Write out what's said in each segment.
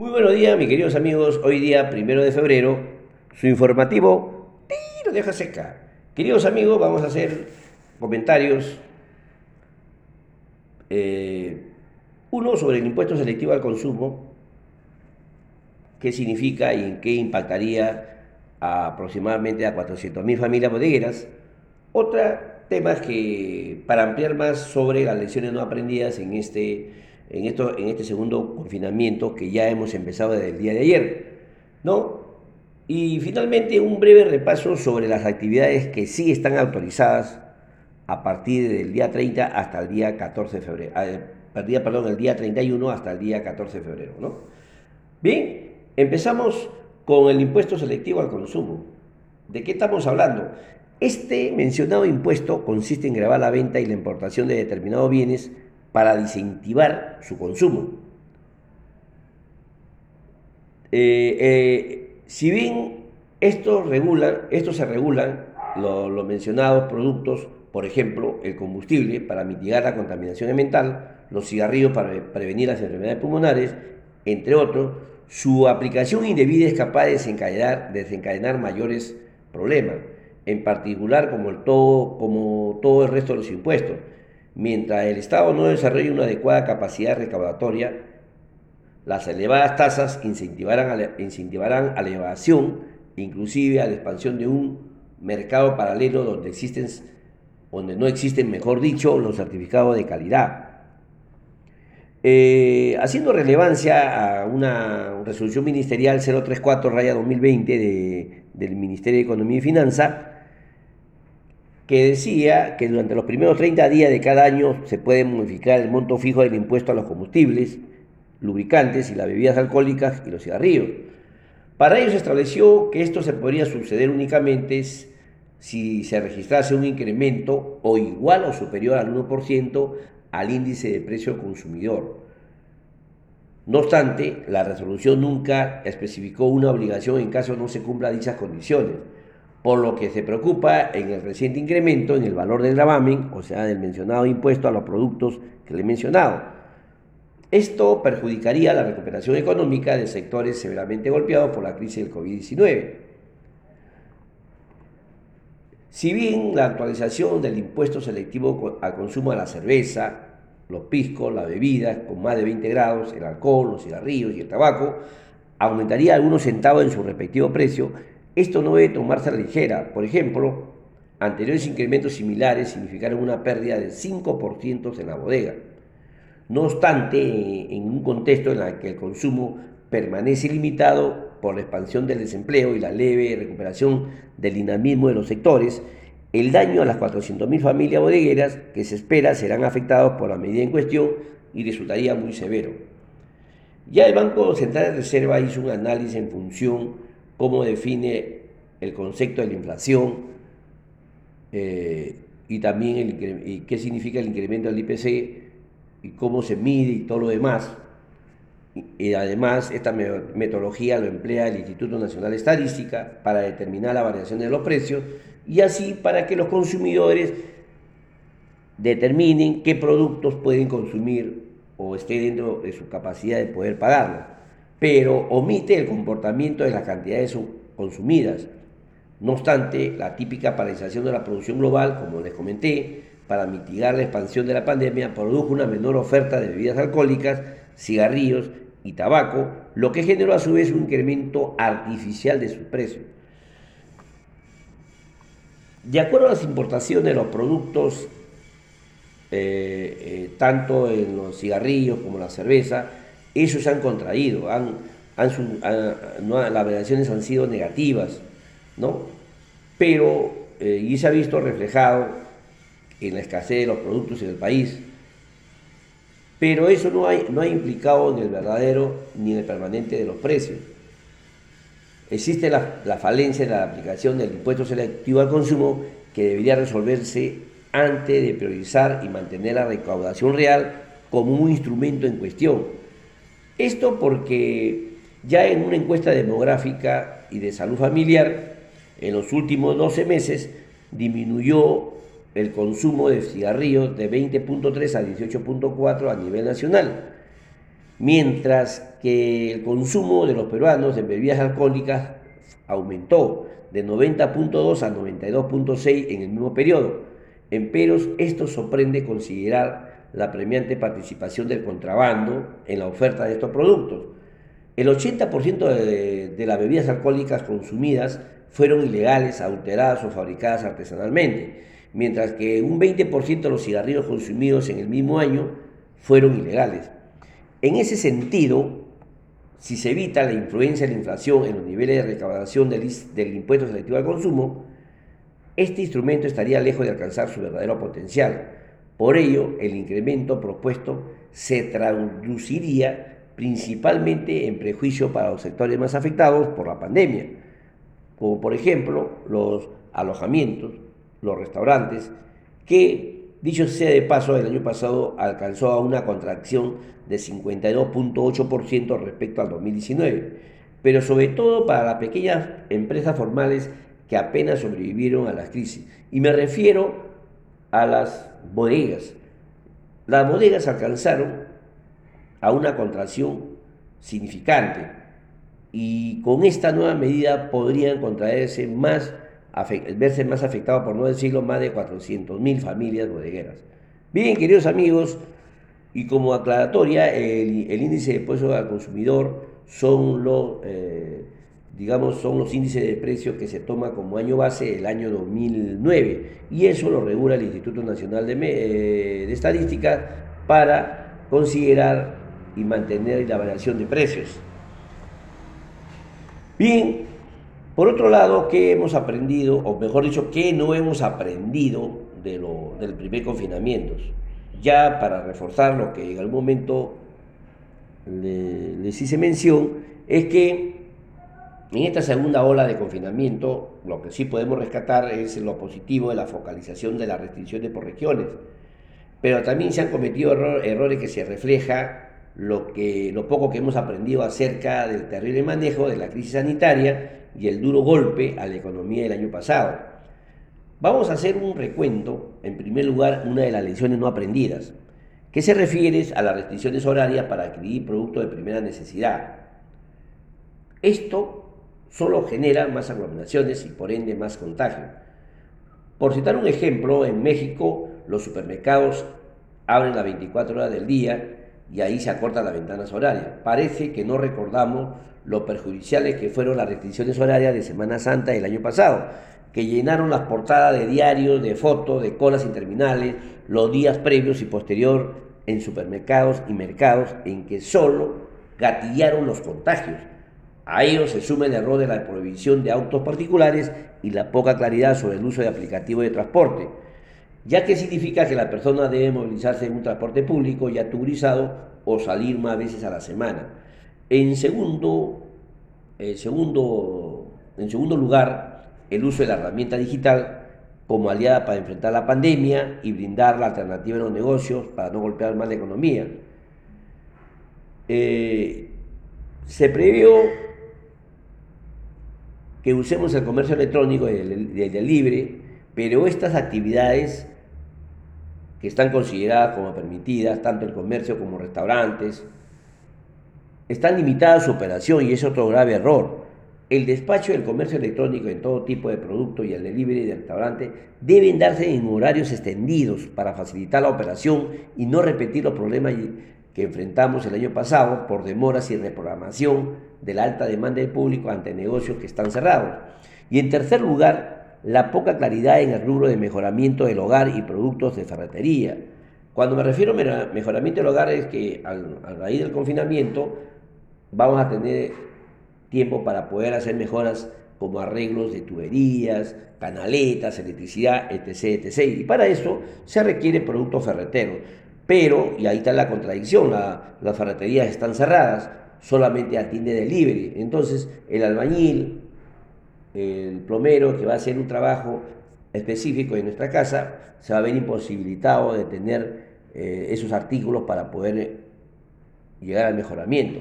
Muy buenos días, mis queridos amigos. Hoy día, primero de febrero, su informativo tiro deja seca. Queridos amigos, vamos a hacer comentarios. Eh, uno sobre el impuesto selectivo al consumo, qué significa y en qué impactaría aproximadamente a 400.000 familias bodegueras. Otra, temas que para ampliar más sobre las lecciones no aprendidas en este en, esto, en este segundo confinamiento que ya hemos empezado desde el día de ayer. ¿no? Y finalmente un breve repaso sobre las actividades que sí están autorizadas a partir del día 30 hasta el día 14 de febrero. Perdón, el día 31 hasta el día 14 de febrero. ¿no? Bien, empezamos con el impuesto selectivo al consumo. ¿De qué estamos hablando? Este mencionado impuesto consiste en grabar la venta y la importación de determinados bienes para desincentivar su consumo. Eh, eh, si bien estos, regulan, estos se regulan, los mencionados productos, por ejemplo, el combustible para mitigar la contaminación ambiental, los cigarrillos para prevenir las enfermedades pulmonares, entre otros, su aplicación indebida es capaz de desencadenar, mayores problemas, en particular como, todo, como todo el resto de los impuestos, Mientras el Estado no desarrolle una adecuada capacidad recaudatoria, las elevadas tasas incentivarán a la, incentivarán a la evasión, inclusive a la expansión de un mercado paralelo donde, existen, donde no existen, mejor dicho, los certificados de calidad. Eh, haciendo relevancia a una resolución ministerial 034-2020 de, del Ministerio de Economía y Finanza, que decía que durante los primeros 30 días de cada año se puede modificar el monto fijo del impuesto a los combustibles, lubricantes y las bebidas alcohólicas y los cigarrillos. Para ello se estableció que esto se podría suceder únicamente si se registrase un incremento o igual o superior al 1% al índice de precio consumidor. No obstante, la resolución nunca especificó una obligación en caso no se cumpla dichas condiciones por lo que se preocupa en el reciente incremento en el valor del gravamen, o sea, del mencionado impuesto a los productos que le he mencionado. Esto perjudicaría la recuperación económica de sectores severamente golpeados por la crisis del COVID-19. Si bien la actualización del impuesto selectivo al consumo de la cerveza, los piscos, las bebidas con más de 20 grados, el alcohol, los cigarrillos y el tabaco, aumentaría algunos centavos en su respectivo precio, esto no debe tomarse a la ligera. Por ejemplo, anteriores incrementos similares significaron una pérdida de 5% en la bodega. No obstante, en un contexto en el que el consumo permanece limitado por la expansión del desempleo y la leve recuperación del dinamismo de los sectores, el daño a las 400.000 familias bodegueras que se espera serán afectados por la medida en cuestión y resultaría muy severo. Ya el Banco Central de Reserva hizo un análisis en función cómo define el concepto de la inflación eh, y también qué significa el incremento del IPC y cómo se mide y todo lo demás. Y, además esta metodología lo emplea el Instituto Nacional de Estadística para determinar la variación de los precios y así para que los consumidores determinen qué productos pueden consumir o esté dentro de su capacidad de poder pagarlo pero omite el comportamiento de las cantidades consumidas. No obstante, la típica paralización de la producción global, como les comenté, para mitigar la expansión de la pandemia, produjo una menor oferta de bebidas alcohólicas, cigarrillos y tabaco, lo que generó a su vez un incremento artificial de sus precios. De acuerdo a las importaciones de los productos, eh, eh, tanto en los cigarrillos como la cerveza, ellos han contraído, han, las variaciones han sido negativas, ¿no? Pero, eh, y se ha visto reflejado en la escasez de los productos en el país, pero eso no, hay, no ha implicado en el verdadero ni en el permanente de los precios. Existe la, falencia de la aplicación del impuesto selectivo al consumo que debería resolverse antes de priorizar y mantener la recaudación real como un instrumento en cuestión esto porque ya en una encuesta demográfica y de salud familiar, en los últimos 12 meses disminuyó el consumo de cigarrillos de 20.3 a 18.4 a nivel nacional. mientras que el consumo de los peruanos de bebidas alcohólicas aumentó de 90.2 a 92.6 en el mismo periodo. Emperos, esto sorprende considerar la premiante participación del contrabando en la oferta de estos productos. El 80% de, de las bebidas alcohólicas consumidas fueron ilegales, adulteradas o fabricadas artesanalmente, mientras que un 20% de los cigarrillos consumidos en el mismo año fueron ilegales. En ese sentido, si se evita la influencia de la inflación en los niveles de recaudación del, del impuesto selectivo al consumo, este instrumento estaría lejos de alcanzar su verdadero potencial. Por ello, el incremento propuesto se traduciría principalmente en prejuicio para los sectores más afectados por la pandemia, como por ejemplo los alojamientos, los restaurantes, que, dicho sea de paso, el año pasado alcanzó a una contracción de 52.8% respecto al 2019, pero sobre todo para las pequeñas empresas formales que apenas sobrevivieron a la crisis. Y me refiero a las bodegas. Las bodegas alcanzaron a una contracción significante y con esta nueva medida podrían contraerse más verse más afectado, por no decirlo, más de 400.000 familias bodegueras. Bien, queridos amigos, y como aclaratoria, el, índice de precios al consumidor son los, eh, digamos, son los índices de precios que se toma como año base el año 2009, y eso lo regula el Instituto Nacional de, eh, de Estadística para considerar y mantener la variación de precios. Bien, por otro lado, ¿qué hemos aprendido, o mejor dicho, qué no hemos aprendido de lo, del primer confinamiento? Ya para reforzar lo que en algún momento les hice mención, es que en esta segunda ola de confinamiento, lo que sí podemos rescatar es lo positivo de la focalización de las restricciones por regiones, pero también se han cometido errores que se refleja lo, que, lo poco que hemos aprendido acerca del terrible manejo de la crisis sanitaria y el duro golpe a la economía del año pasado. Vamos a hacer un recuento, en primer lugar, una de las lecciones no aprendidas, que se refiere a las restricciones horarias para adquirir productos de primera necesidad. Esto solo genera más aglomeraciones y por ende más contagio. Por citar un ejemplo, en México los supermercados abren las 24 horas del día y ahí se acortan las ventanas horarias. Parece que no recordamos lo perjudiciales que fueron las restricciones horarias de Semana Santa del año pasado, que llenaron las portadas de diarios, de fotos, de colas interminables, los días previos y posterior en supermercados y mercados en que solo gatillaron los contagios. A ello se suma el error de la prohibición de autos particulares y la poca claridad sobre el uso de aplicativos de transporte ya que significa que la persona debe movilizarse en un transporte público ya turizado o salir más veces a la semana. En segundo, en segundo lugar, el uso de la herramienta digital como aliada para enfrentar la pandemia y brindar la alternativa en los negocios para no golpear más la economía. Eh, se previó que usemos el comercio electrónico y el, el libre, pero estas actividades que están consideradas como permitidas, tanto el comercio como restaurantes, están limitadas su operación y es otro grave error. El despacho del comercio electrónico en todo tipo de producto y el delivery de restaurante deben darse en horarios extendidos para facilitar la operación y no repetir los problemas que enfrentamos el año pasado por demoras y reprogramación de la alta demanda del público ante negocios que están cerrados. Y en tercer lugar, la poca claridad en el rubro de mejoramiento del hogar y productos de ferretería. Cuando me refiero a mejoramiento del hogar es que a raíz del confinamiento vamos a tener tiempo para poder hacer mejoras como arreglos de tuberías, canaletas, electricidad, etc. etc. Y para eso se requiere productos ferreteros. Pero, y ahí está la contradicción, las ferreterías están cerradas, solamente atiende delivery. Entonces, el albañil, el plomero que va a hacer un trabajo específico en nuestra casa se va a ver imposibilitado de tener eh, esos artículos para poder llegar al mejoramiento.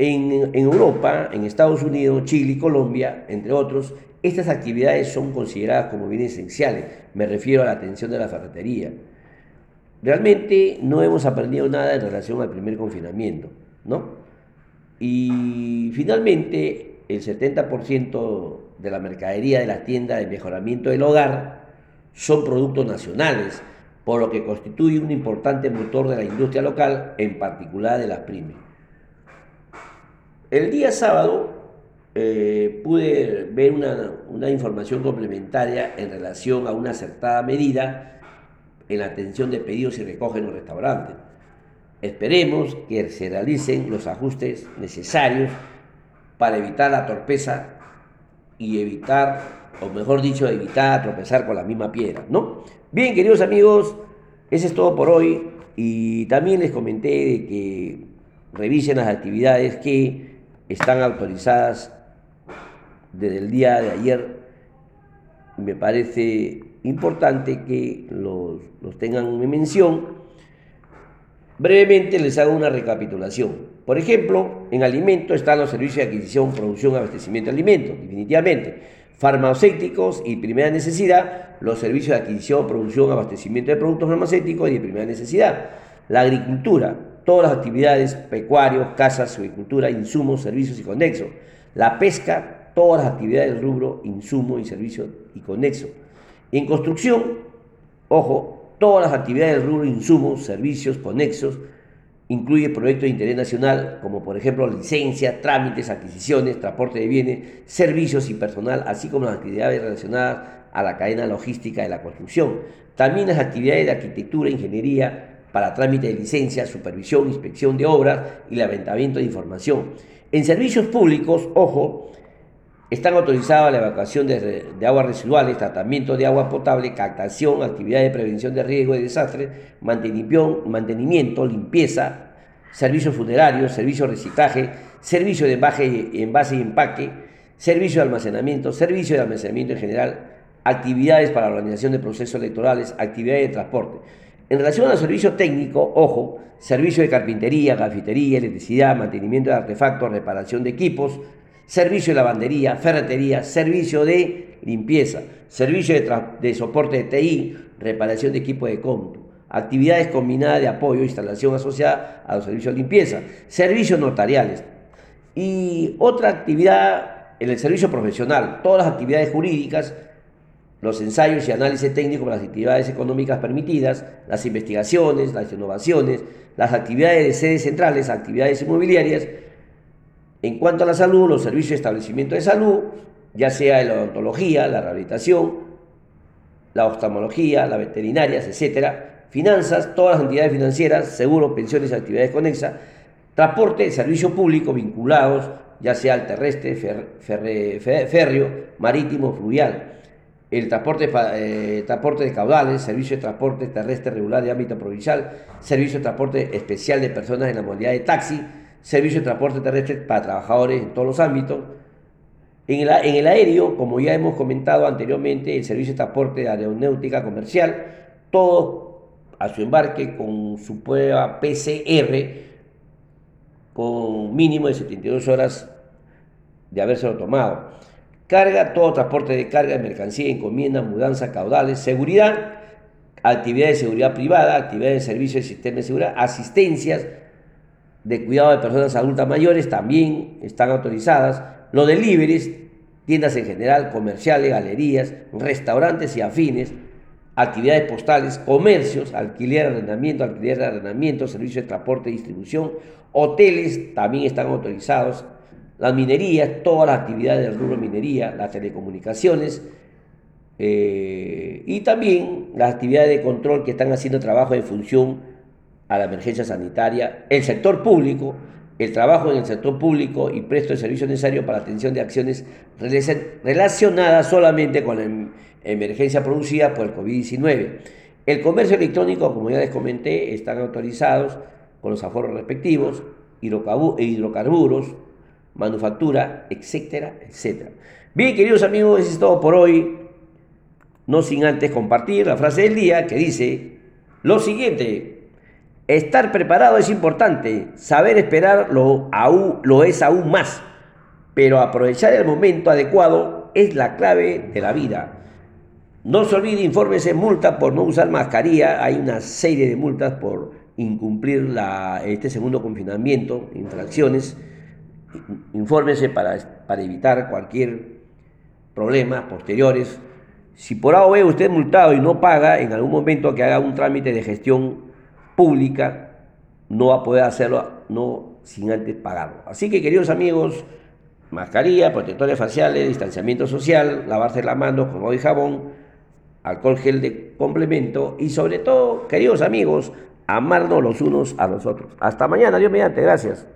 En, Europa, en Estados Unidos, Chile y Colombia, entre otros, estas actividades son consideradas como bien esenciales. Me refiero a la atención de la ferretería. Realmente no hemos aprendido nada en relación al primer confinamiento, ¿no? Y finalmente, el 70% de la mercadería de las tiendas de mejoramiento del hogar son productos nacionales, por lo que constituye un importante motor de la industria local, en particular de las pymes. El día sábado eh, pude ver una, una, información complementaria en relación a una acertada medida en la atención de pedidos y recoge en los restaurantes. Esperemos que se realicen los ajustes necesarios para evitar la torpeza y evitar, o mejor dicho, evitar tropezar con la misma piedra, ¿no? Bien, queridos amigos, eso es todo por hoy y también les comenté que revisen las actividades que están autorizadas desde el día de ayer. Me parece importante que los, los tengan en mención. Brevemente les hago una recapitulación. Por ejemplo, en alimentos están los servicios de adquisición, producción, abastecimiento de alimentos, definitivamente. Farmacéuticos y primera necesidad, los servicios de adquisición, producción, abastecimiento de productos farmacéuticos y de primera necesidad. La agricultura, todas las actividades, pecuarios, casas, agricultura, insumos, servicios y conexos. La pesca, todas las actividades rubro, insumos y servicios y conexos. En construcción, ojo, todas las actividades del rubro, insumos, servicios, conexos, Incluye proyectos de interés nacional, como por ejemplo licencias, trámites, adquisiciones, transporte de bienes, servicios y personal, así como las actividades relacionadas a la cadena logística de la construcción. También las actividades de arquitectura e ingeniería para trámite de licencias, supervisión, inspección de obras y levantamiento de información. En servicios públicos, ojo, están autorizadas la evacuación de, de, aguas residuales, tratamiento de agua potable, captación, actividades de prevención de riesgo y desastres, mantenimiento, limpieza, servicios funerarios, servicio de reciclaje, servicio de envase, envase y empaque, servicio de almacenamiento, servicio de almacenamiento en general, actividades para la organización de procesos electorales, actividades de transporte. En relación al servicio técnico, ojo, servicio de carpintería, cafetería, electricidad, mantenimiento de artefactos, reparación de equipos, servicio de lavandería, ferretería, servicio de limpieza, servicio de, soporte de TI, reparación de equipo de cómputo, actividades combinadas de apoyo, instalación asociada a los servicios de limpieza, servicios notariales y otra actividad en el servicio profesional, todas las actividades jurídicas, los ensayos y análisis técnicos para las actividades económicas permitidas, las investigaciones, las innovaciones, las actividades de sedes centrales, actividades inmobiliarias, en cuanto a la salud, los servicios de establecimiento de salud, ya sea la odontología, la rehabilitación, la oftalmología, la veterinaria, etcétera, finanzas, todas las entidades financieras, seguros, pensiones, actividades conexas, transporte, servicio público vinculados, ya sea al terrestre, férreo, marítimo, fluvial, el transporte, eh, transporte de caudales, servicio de transporte terrestre regular de ámbito provincial, servicio de transporte especial de personas en la modalidad de taxi, servicio de transporte terrestre para trabajadores en todos los ámbitos. En el, en el aéreo, como ya hemos comentado anteriormente, el servicio de transporte de aeronáutica comercial, todo a su embarque con su prueba PCR, con mínimo de 72 horas de habérselo tomado. Carga, todo transporte de carga mercancía, encomienda, mudanza, caudales, seguridad, actividades de seguridad privada, actividades de servicio de sistema de seguridad, asistencias, de cuidado de personas adultas mayores también están autorizadas. Los deliveries, tiendas en general, comerciales, galerías, restaurantes y afines, actividades postales, comercios, alquiler, arrendamiento, alquiler, arrendamiento, servicios de transporte y distribución, hoteles también están autorizados, las minerías, todas las actividades del rubro minería, las telecomunicaciones eh, y también las actividades de control que están haciendo trabajo en función a la emergencia sanitaria, el sector público, el trabajo en el sector público y presto el servicio necesario para atención de acciones relacionadas solamente con la em-, emergencia producida por el COVID-19. El comercio electrónico, como ya les comenté, están autorizados con los aforos respectivos, hidrocarburos, manufactura, etcétera, etcétera. Bien, queridos amigos, eso es todo por hoy. No sin antes compartir la frase del día que dice lo siguiente. Estar preparado es importante, saber esperar lo, lo es aún más, pero aprovechar el momento adecuado es la clave de la vida. No se olvide, infórmese, multa por no usar mascarilla. Hay una serie de multas por incumplir la, este segundo confinamiento, infracciones. Infórmese para, para evitar cualquier problema posteriores. Si por A o usted es multado y no paga, en algún momento que haga un trámite de gestión pública, no va a poder hacerlo no sin antes pagarlo. Así que, queridos amigos, mascarilla, protectores faciales, distanciamiento social, lavarse las manos con agua y jabón, alcohol gel de complemento y sobre todo, queridos amigos, amarnos los unos a los otros. Hasta mañana, Dios mediante, gracias.